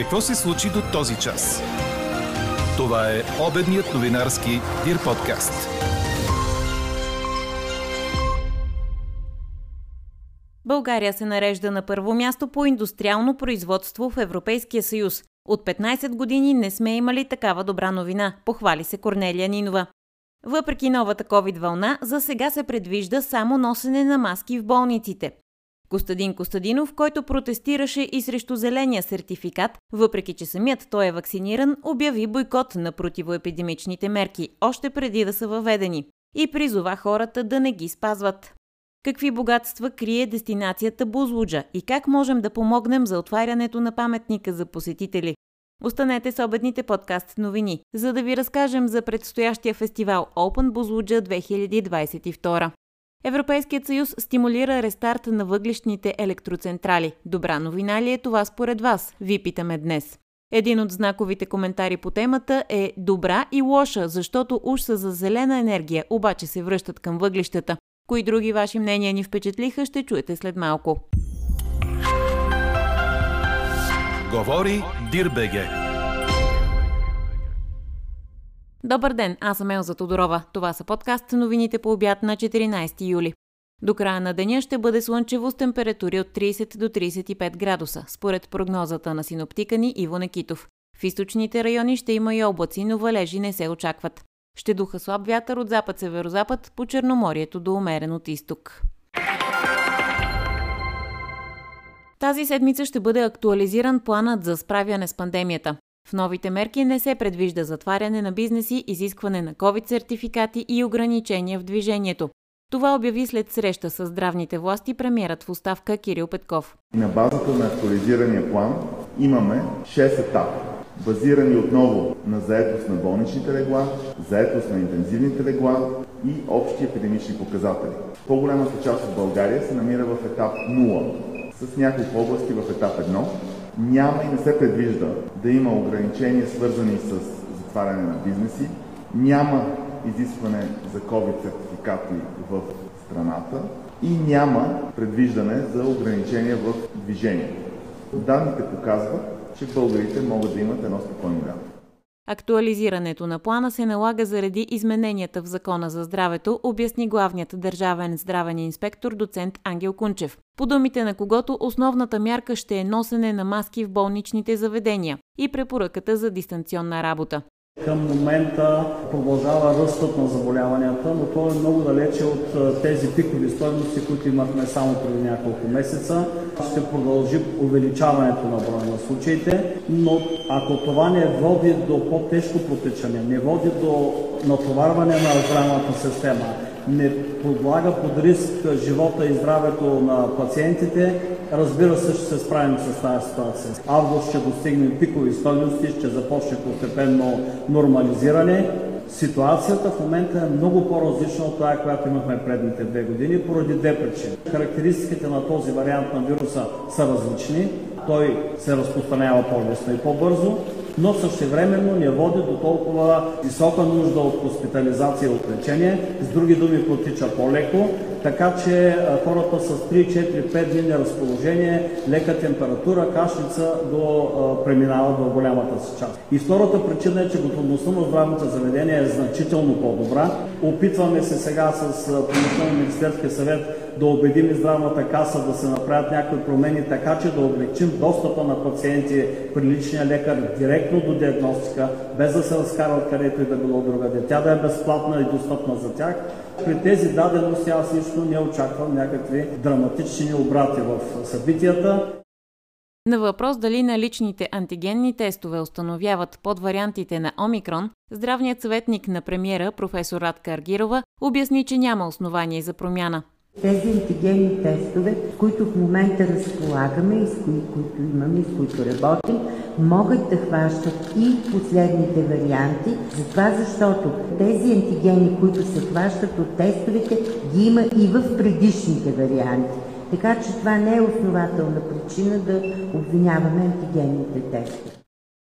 Какво се случи до този час? Това е обедният новинарски Дир подкаст. България се нарежда на първо място по индустриално производство в Европейския съюз. От 15 години не сме имали такава добра новина, похвали се Корнелия Нинова. Въпреки новата COVID вълна, за сега се предвижда само носене на маски в болниците. Костадин Костадинов, който протестираше и срещу зеления сертификат, въпреки че самият той е вакциниран, обяви бойкот на противоепидемичните мерки, още преди да са въведени, и призова хората да не ги спазват. Какви богатства крие дестинацията Бузлуджа и как можем да помогнем за отварянето на паметника за посетители? Останете с обедните подкаст новини, за да ви разкажем за предстоящия фестивал Open Бузлуджа 2022. Европейският съюз стимулира рестарт на въглишните електроцентрали. Добра новина ли е това според вас? Ви питаме днес. Един от знаковите коментари по темата е добра и лоша, защото уж са за зелена енергия, обаче се връщат към въглищата. Кои други ваши мнения ни впечатлиха, ще чуете след малко. Говори Дирбеге. Добър ден, аз съм Елза Тодорова. Това са подкаст новините по обяд на 14 юли. До края на деня ще бъде слънчево с температури от 30 до 35 градуса, според прогнозата на синоптика ни Иво Некитов. В източните райони ще има и облаци, но валежи не се очакват. Ще духа слаб вятър от запад-северозапад по Черноморието до умерен от изток. Тази седмица ще бъде актуализиран планът за справяне с пандемията. В новите мерки не се предвижда затваряне на бизнеси, изискване на COVID-сертификати и ограничения в движението. Това обяви след среща с здравните власти премиерът в оставка Кирил Петков. На базата на актуализирания план имаме 6 етапа, базирани отново на заетост на болничните легла, заетост на интензивните легла и общи епидемични показатели. По-голямата част от България се намира в етап 0, с няколко области в етап 1. Няма и не се предвижда да има ограничения, свързани с затваряне на бизнеси. Няма изискване за COVID сертификати в страната и няма предвиждане за ограничения в движение. Данните показват, че българите могат да имат едно спокойно лято. Актуализирането на плана се налага заради измененията в Закона за здравето, обясни главният държавен здравен инспектор доцент Ангел Кунчев. По думите на когото основната мярка ще е носене на маски в болничните заведения и препоръката за дистанционна работа. Към момента продължава ръстът на заболяванията, но то е много далече от тези пикови стоености, които имахме само преди няколко месеца. Ще продължи увеличаването на броя на случаите, но ако това не води до по-тежко протичане, не води до натоварване на здравната система, не подлага под риск живота и здравето на пациентите, разбира се, ще се справим с тази ситуация. Август ще достигнем пикови стойности, ще започне постепенно нормализиране. Ситуацията в момента е много по-различна от това, която имахме предните две години, поради две причини. Характеристиките на този вариант на вируса са различни. Той се разпространява по-лесно и по-бързо но същевременно не води до толкова висока нужда от хоспитализация и от лечение. С други думи протича по-леко, така че хората с 3, 4, 5 дни разположение, лека температура, кашлица до преминават в голямата си част. И втората причина е, че готовността на здравните заведения е значително по-добра. Опитваме се сега с помощта на Министерския съвет да убедим здравната каса да се направят някои промени, така че да облегчим достъпа на пациенти при личния лекар директно до диагностика, без да се разкарват където и да било другаде. Тя да е безплатна и достъпна за тях. При тези дадености аз лично не очаквам някакви драматични обрати в събитията. На въпрос дали наличните антигенни тестове установяват под вариантите на Омикрон, здравният съветник на премиера професор Радка Аргирова обясни, че няма основание за промяна. Тези антигенни тестове, които в момента разполагаме и с кои, които имаме и с които работим, могат да хващат и последните варианти, затова защото тези антигени, които се хващат от тестовете, ги има и в предишните варианти. Така че това не е основателна причина да обвиняваме антигенните тестове.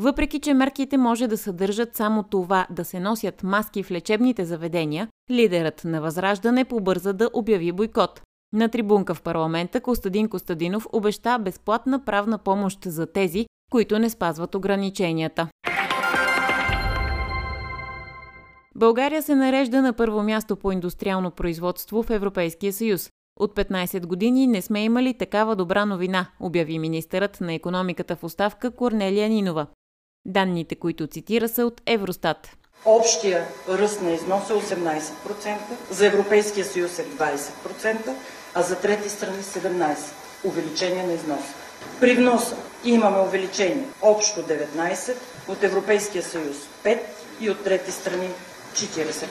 Въпреки, че мерките може да съдържат само това да се носят маски в лечебните заведения, лидерът на Възраждане побърза да обяви бойкот. На трибунка в парламента Костадин Костадинов обеща безплатна правна помощ за тези, които не спазват ограниченията. България се нарежда на първо място по индустриално производство в Европейския съюз. От 15 години не сме имали такава добра новина, обяви министърът на економиката в оставка Корнелия Нинова. Данните, които цитира, са от Евростат. Общия ръст на износ е 18%, за Европейския съюз е 20%, а за трети страни 17% увеличение на износа. При вноса имаме увеличение общо 19%, от Европейския съюз 5% и от трети страни 40%.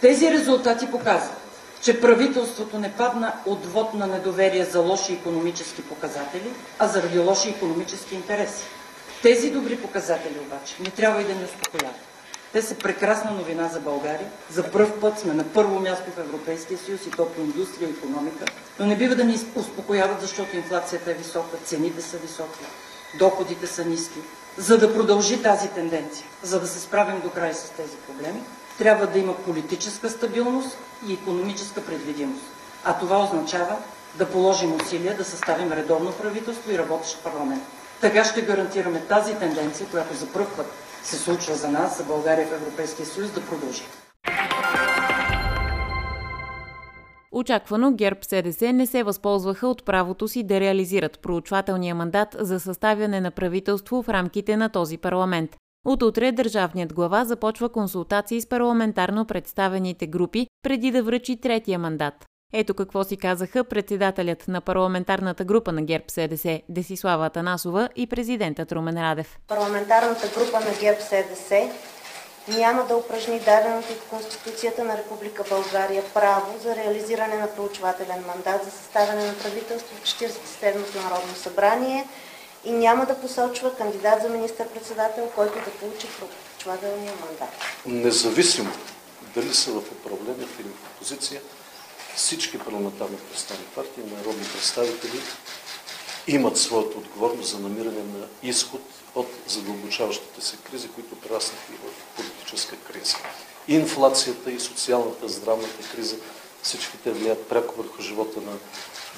Тези резултати показват, че правителството не падна от вод на недоверие за лоши економически показатели, а заради лоши економически интереси. Тези добри показатели обаче не трябва и да ни успокояват. Те са прекрасна новина за България. За първ път сме на първо място в Европейския съюз и то по индустрия и економика. Но не бива да ни успокояват, защото инфлацията е висока, цените са високи, доходите са ниски. За да продължи тази тенденция, за да се справим до край с тези проблеми, трябва да има политическа стабилност и економическа предвидимост. А това означава да положим усилия да съставим редовно правителство и работещ парламент. Така ще гарантираме тази тенденция, която за първ път се случва за нас, за България в Европейския съюз, да продължи. Очаквано ГЕРБ СДС не се възползваха от правото си да реализират проучвателния мандат за съставяне на правителство в рамките на този парламент. От утре държавният глава започва консултации с парламентарно представените групи преди да връчи третия мандат. Ето какво си казаха председателят на парламентарната група на ГЕРБ СДС Десислава Атанасова и президентът Румен Радев. Парламентарната група на ГЕРБ СДС няма да упражни даденото от Конституцията на Република България право за реализиране на проучвателен мандат за съставяне на правителство в 47-то Народно събрание и няма да посочва кандидат за министър-председател, който да получи проучвателния мандат. Независимо дали са в управлението или в опозиция, всички парламентарно представени партии, народни представители имат своята отговорност за намиране на изход от задълбочаващите се кризи, които прераснаха и в политическа криза. И инфлацията, и социалната, здравната криза, всички те влияят пряко върху живота на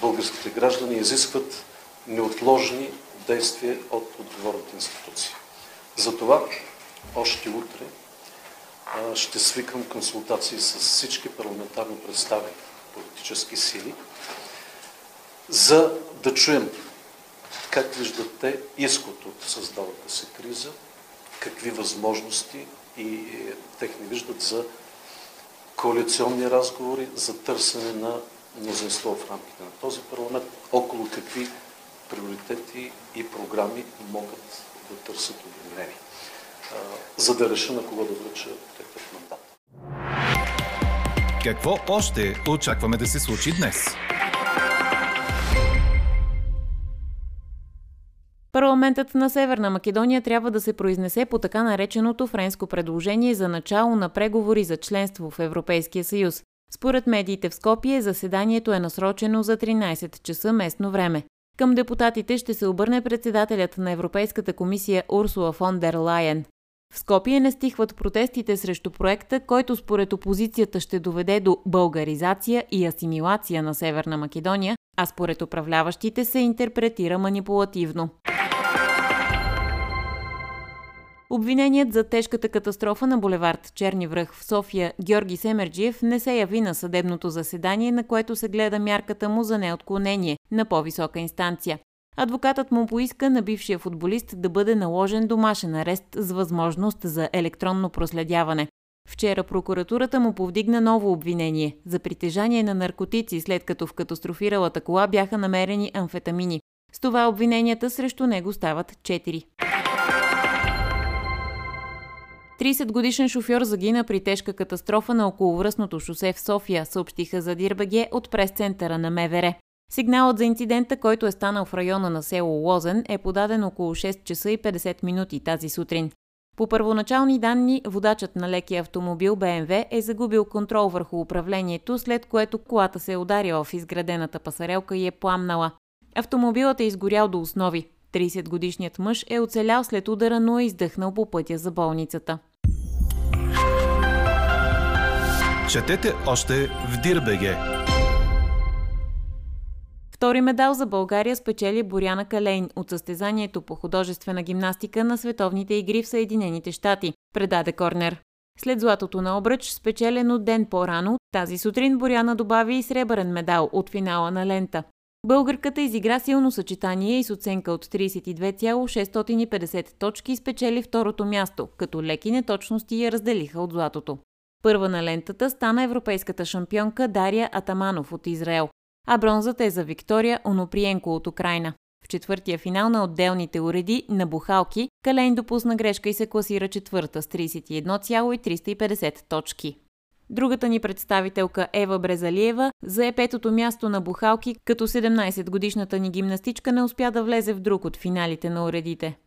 българските граждани и изискват неотложни действия от отговорните институции. Затова още утре ще свикам консултации с всички парламентарно представени политически сили, за да чуем как виждат те изход от създалата се криза, какви възможности и е, техни виждат за коалиционни разговори, за търсене на мнозинство в рамките на този парламент, около какви приоритети и програми могат да търсят обединение, за да реша на кого да връча такъв мандат. Какво още очакваме да се случи днес? Парламентът на Северна Македония трябва да се произнесе по така нареченото френско предложение за начало на преговори за членство в Европейския съюз. Според медиите в Скопие, заседанието е насрочено за 13 часа местно време. Към депутатите ще се обърне председателят на Европейската комисия Урсула фон дер Лайен. В Скопие не стихват протестите срещу проекта, който според опозицията ще доведе до българизация и асимилация на Северна Македония, а според управляващите се интерпретира манипулативно. Обвиненият за тежката катастрофа на булевард Черни връх в София Георги Семерджиев не се яви на съдебното заседание, на което се гледа мярката му за неотклонение на по-висока инстанция. Адвокатът му поиска на бившия футболист да бъде наложен домашен арест с възможност за електронно проследяване. Вчера прокуратурата му повдигна ново обвинение за притежание на наркотици, след като в катастрофиралата кола бяха намерени амфетамини. С това обвиненията срещу него стават 4. 30 годишен шофьор загина при тежка катастрофа на околовръстното шосе в София, съобщиха за Дирбаге от прес-центъра на МВР. Сигналът за инцидента, който е станал в района на село Лозен, е подаден около 6 часа и 50 минути тази сутрин. По първоначални данни, водачът на лекия автомобил БМВ е загубил контрол върху управлението, след което колата се е ударила в изградената пасарелка и е пламнала. Автомобилът е изгорял до основи. 30-годишният мъж е оцелял след удара, но е издъхнал по пътя за болницата. Четете още в Дирбеге! Втори медал за България спечели Боряна Калейн от състезанието по художествена гимнастика на световните игри в Съединените щати, предаде Корнер. След златото на обръч, спечелено ден по-рано, тази сутрин Боряна добави и сребърен медал от финала на лента. Българката изигра силно съчетание и с оценка от 32,650 точки спечели второто място, като леки неточности я разделиха от златото. Първа на лентата стана европейската шампионка Дария Атаманов от Израел, а бронзата е за Виктория Оноприенко от Украина. В четвъртия финал на отделните уреди на бухалки Калейн допусна грешка и се класира четвърта с 31,350 точки. Другата ни представителка Ева Брезалиева зае петото място на бухалки, като 17-годишната ни гимнастичка не успя да влезе в друг от финалите на уредите.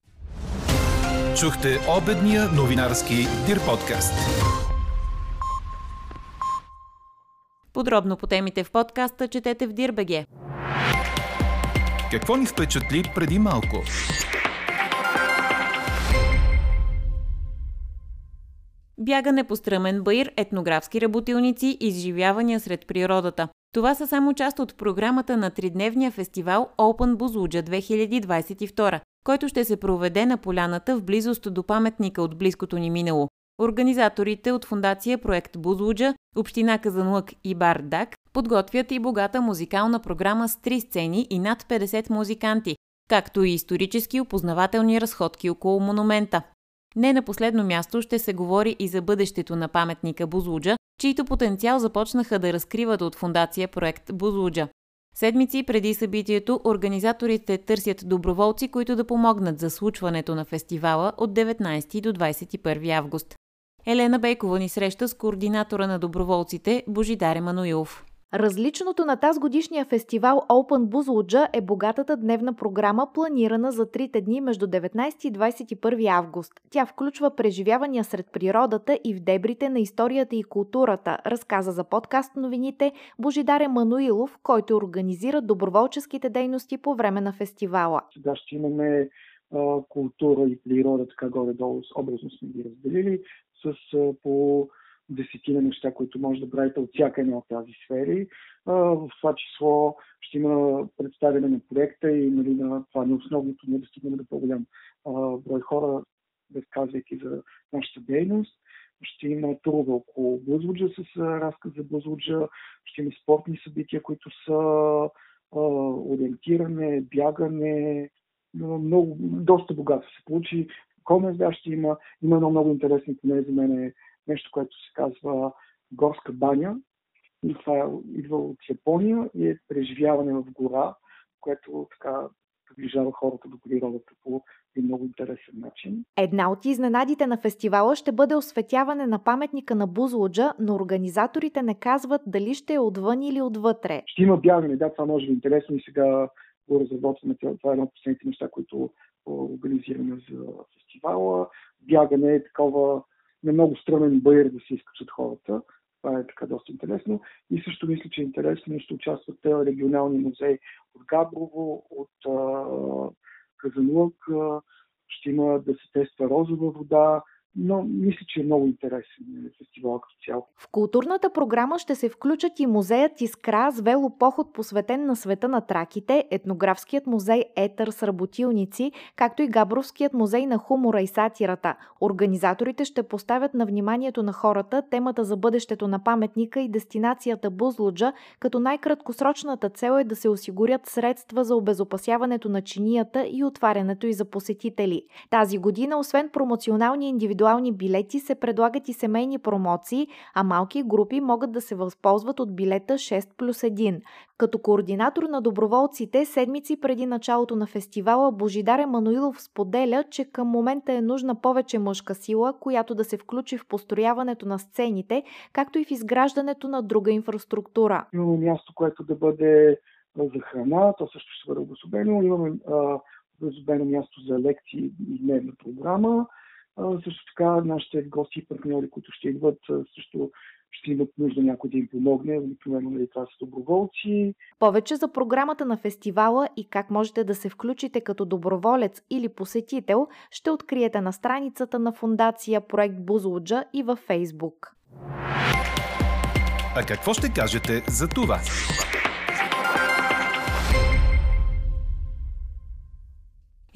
Чухте обедния новинарски Дир подкаст. Подробно по темите в подкаста четете в Дирбеге. Какво ни впечатли преди малко? Бягане по стръмен баир, етнографски работилници, изживявания сред природата. Това са само част от програмата на тридневния фестивал Open Бузлуджа 2022, който ще се проведе на поляната в близост до паметника от близкото ни минало. Организаторите от фундация Проект Бузлуджа, Община Казанлък и Бар Дак подготвят и богата музикална програма с три сцени и над 50 музиканти, както и исторически опознавателни разходки около монумента. Не на последно място ще се говори и за бъдещето на паметника Бузлуджа, чийто потенциал започнаха да разкриват от фундация проект Бузлуджа. Седмици преди събитието, организаторите търсят доброволци, които да помогнат за случването на фестивала от 19 до 21 август. Елена Бейкова ни среща с координатора на доброволците Божидар Емануилов. Различното на тази годишния фестивал Open Buzluджа е богатата дневна програма, планирана за трите дни между 19 и 21 август. Тя включва преживявания сред природата и в дебрите на историята и културата, разказа за подкаст новините Божидар Емануилов, който организира доброволческите дейности по време на фестивала. Сега ще имаме а, култура и природа, така горе-долу, образно сме ги разделили, с по десетина неща, които може да правите от всяка една от тази сфери. В това число ще има представяне на проекта и нали, на това не основното, не да стигнем до по-голям брой хора, разказвайки за нашата дейност. Ще има турове около Блъзвуджа с разказ за Блъзвуджа, ще има спортни събития, които са ориентиране, бягане, много, доста богато се получи. Комезда ще има, има едно много интересно поне за мен е нещо, което се казва горска баня. И това е, идва от Япония и е преживяване в гора, което така приближава хората до природата по един много интересен начин. Една от изненадите на фестивала ще бъде осветяване на паметника на Бузлуджа, но организаторите не казват дали ще е отвън или отвътре. Ще има бягане, да, това може би е интересно и сега го разработваме. Това е едно от последните неща, които организираме за фестивала. Бягане е такова на много стръмен баир да се изкачат хората. Това е така доста интересно. И също мисля, че е интересно, ще участват регионални музеи от Габрово, от а, Казанлък, ще има да се тества розова вода, но мисля, че е много интересен фестивал като цяло. В културната програма ще се включат и музеят Искра с велопоход посветен на света на траките, етнографският музей Етър с работилници, както и Габровският музей на хумора и сатирата. Организаторите ще поставят на вниманието на хората темата за бъдещето на паметника и дестинацията Бузлуджа, като най-краткосрочната цел е да се осигурят средства за обезопасяването на чинията и отварянето и за посетители. Тази година, освен промоционални индивидуални индивидуални билети се предлагат и семейни промоции, а малки групи могат да се възползват от билета 6 плюс 1. Като координатор на доброволците, седмици преди началото на фестивала, Божидар Емануилов споделя, че към момента е нужна повече мъжка сила, която да се включи в построяването на сцените, както и в изграждането на друга инфраструктура. Имаме място, което да бъде за храна, то също ще бъде обособено. Имаме обособено място за лекции и дневна програма. Също така нашите гости и партньори, които ще идват, също ще имат нужда някой да им помогне. Обикновено нали, това са доброволци. Повече за програмата на фестивала и как можете да се включите като доброволец или посетител, ще откриете на страницата на фундация Проект Бузлуджа и във Фейсбук. А какво ще кажете за това?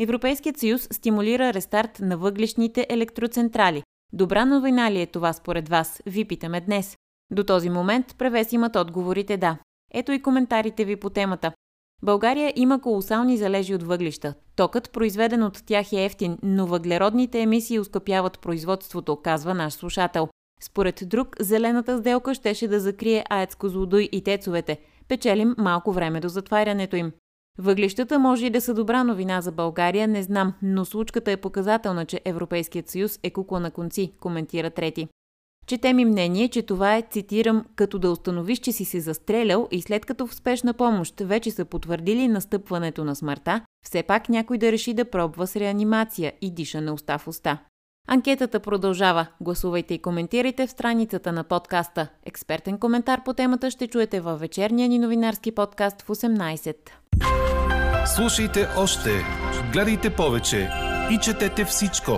Европейският съюз стимулира рестарт на въглишните електроцентрали. Добра новина ли е това според вас? Ви питаме днес. До този момент превес имат отговорите да. Ето и коментарите ви по темата. България има колосални залежи от въглища. Токът, произведен от тях е ефтин, но въглеродните емисии ускъпяват производството, казва наш слушател. Според друг, зелената сделка щеше да закрие АЕЦ Козлодуй и тецовете. Печелим малко време до затварянето им. Въглищата може и да са добра новина за България, не знам, но случката е показателна, че Европейският съюз е кукла на конци, коментира трети. Четем и мнение, че това е, цитирам, като да установиш, че си се застрелял и след като в спешна помощ вече са потвърдили настъпването на смъртта, все пак някой да реши да пробва с реанимация и диша на уста в уста. Анкетата продължава. Гласувайте и коментирайте в страницата на подкаста. Експертен коментар по темата ще чуете във вечерния ни новинарски подкаст в 18. Слушайте още, гледайте повече и четете всичко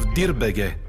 в Дирбеге.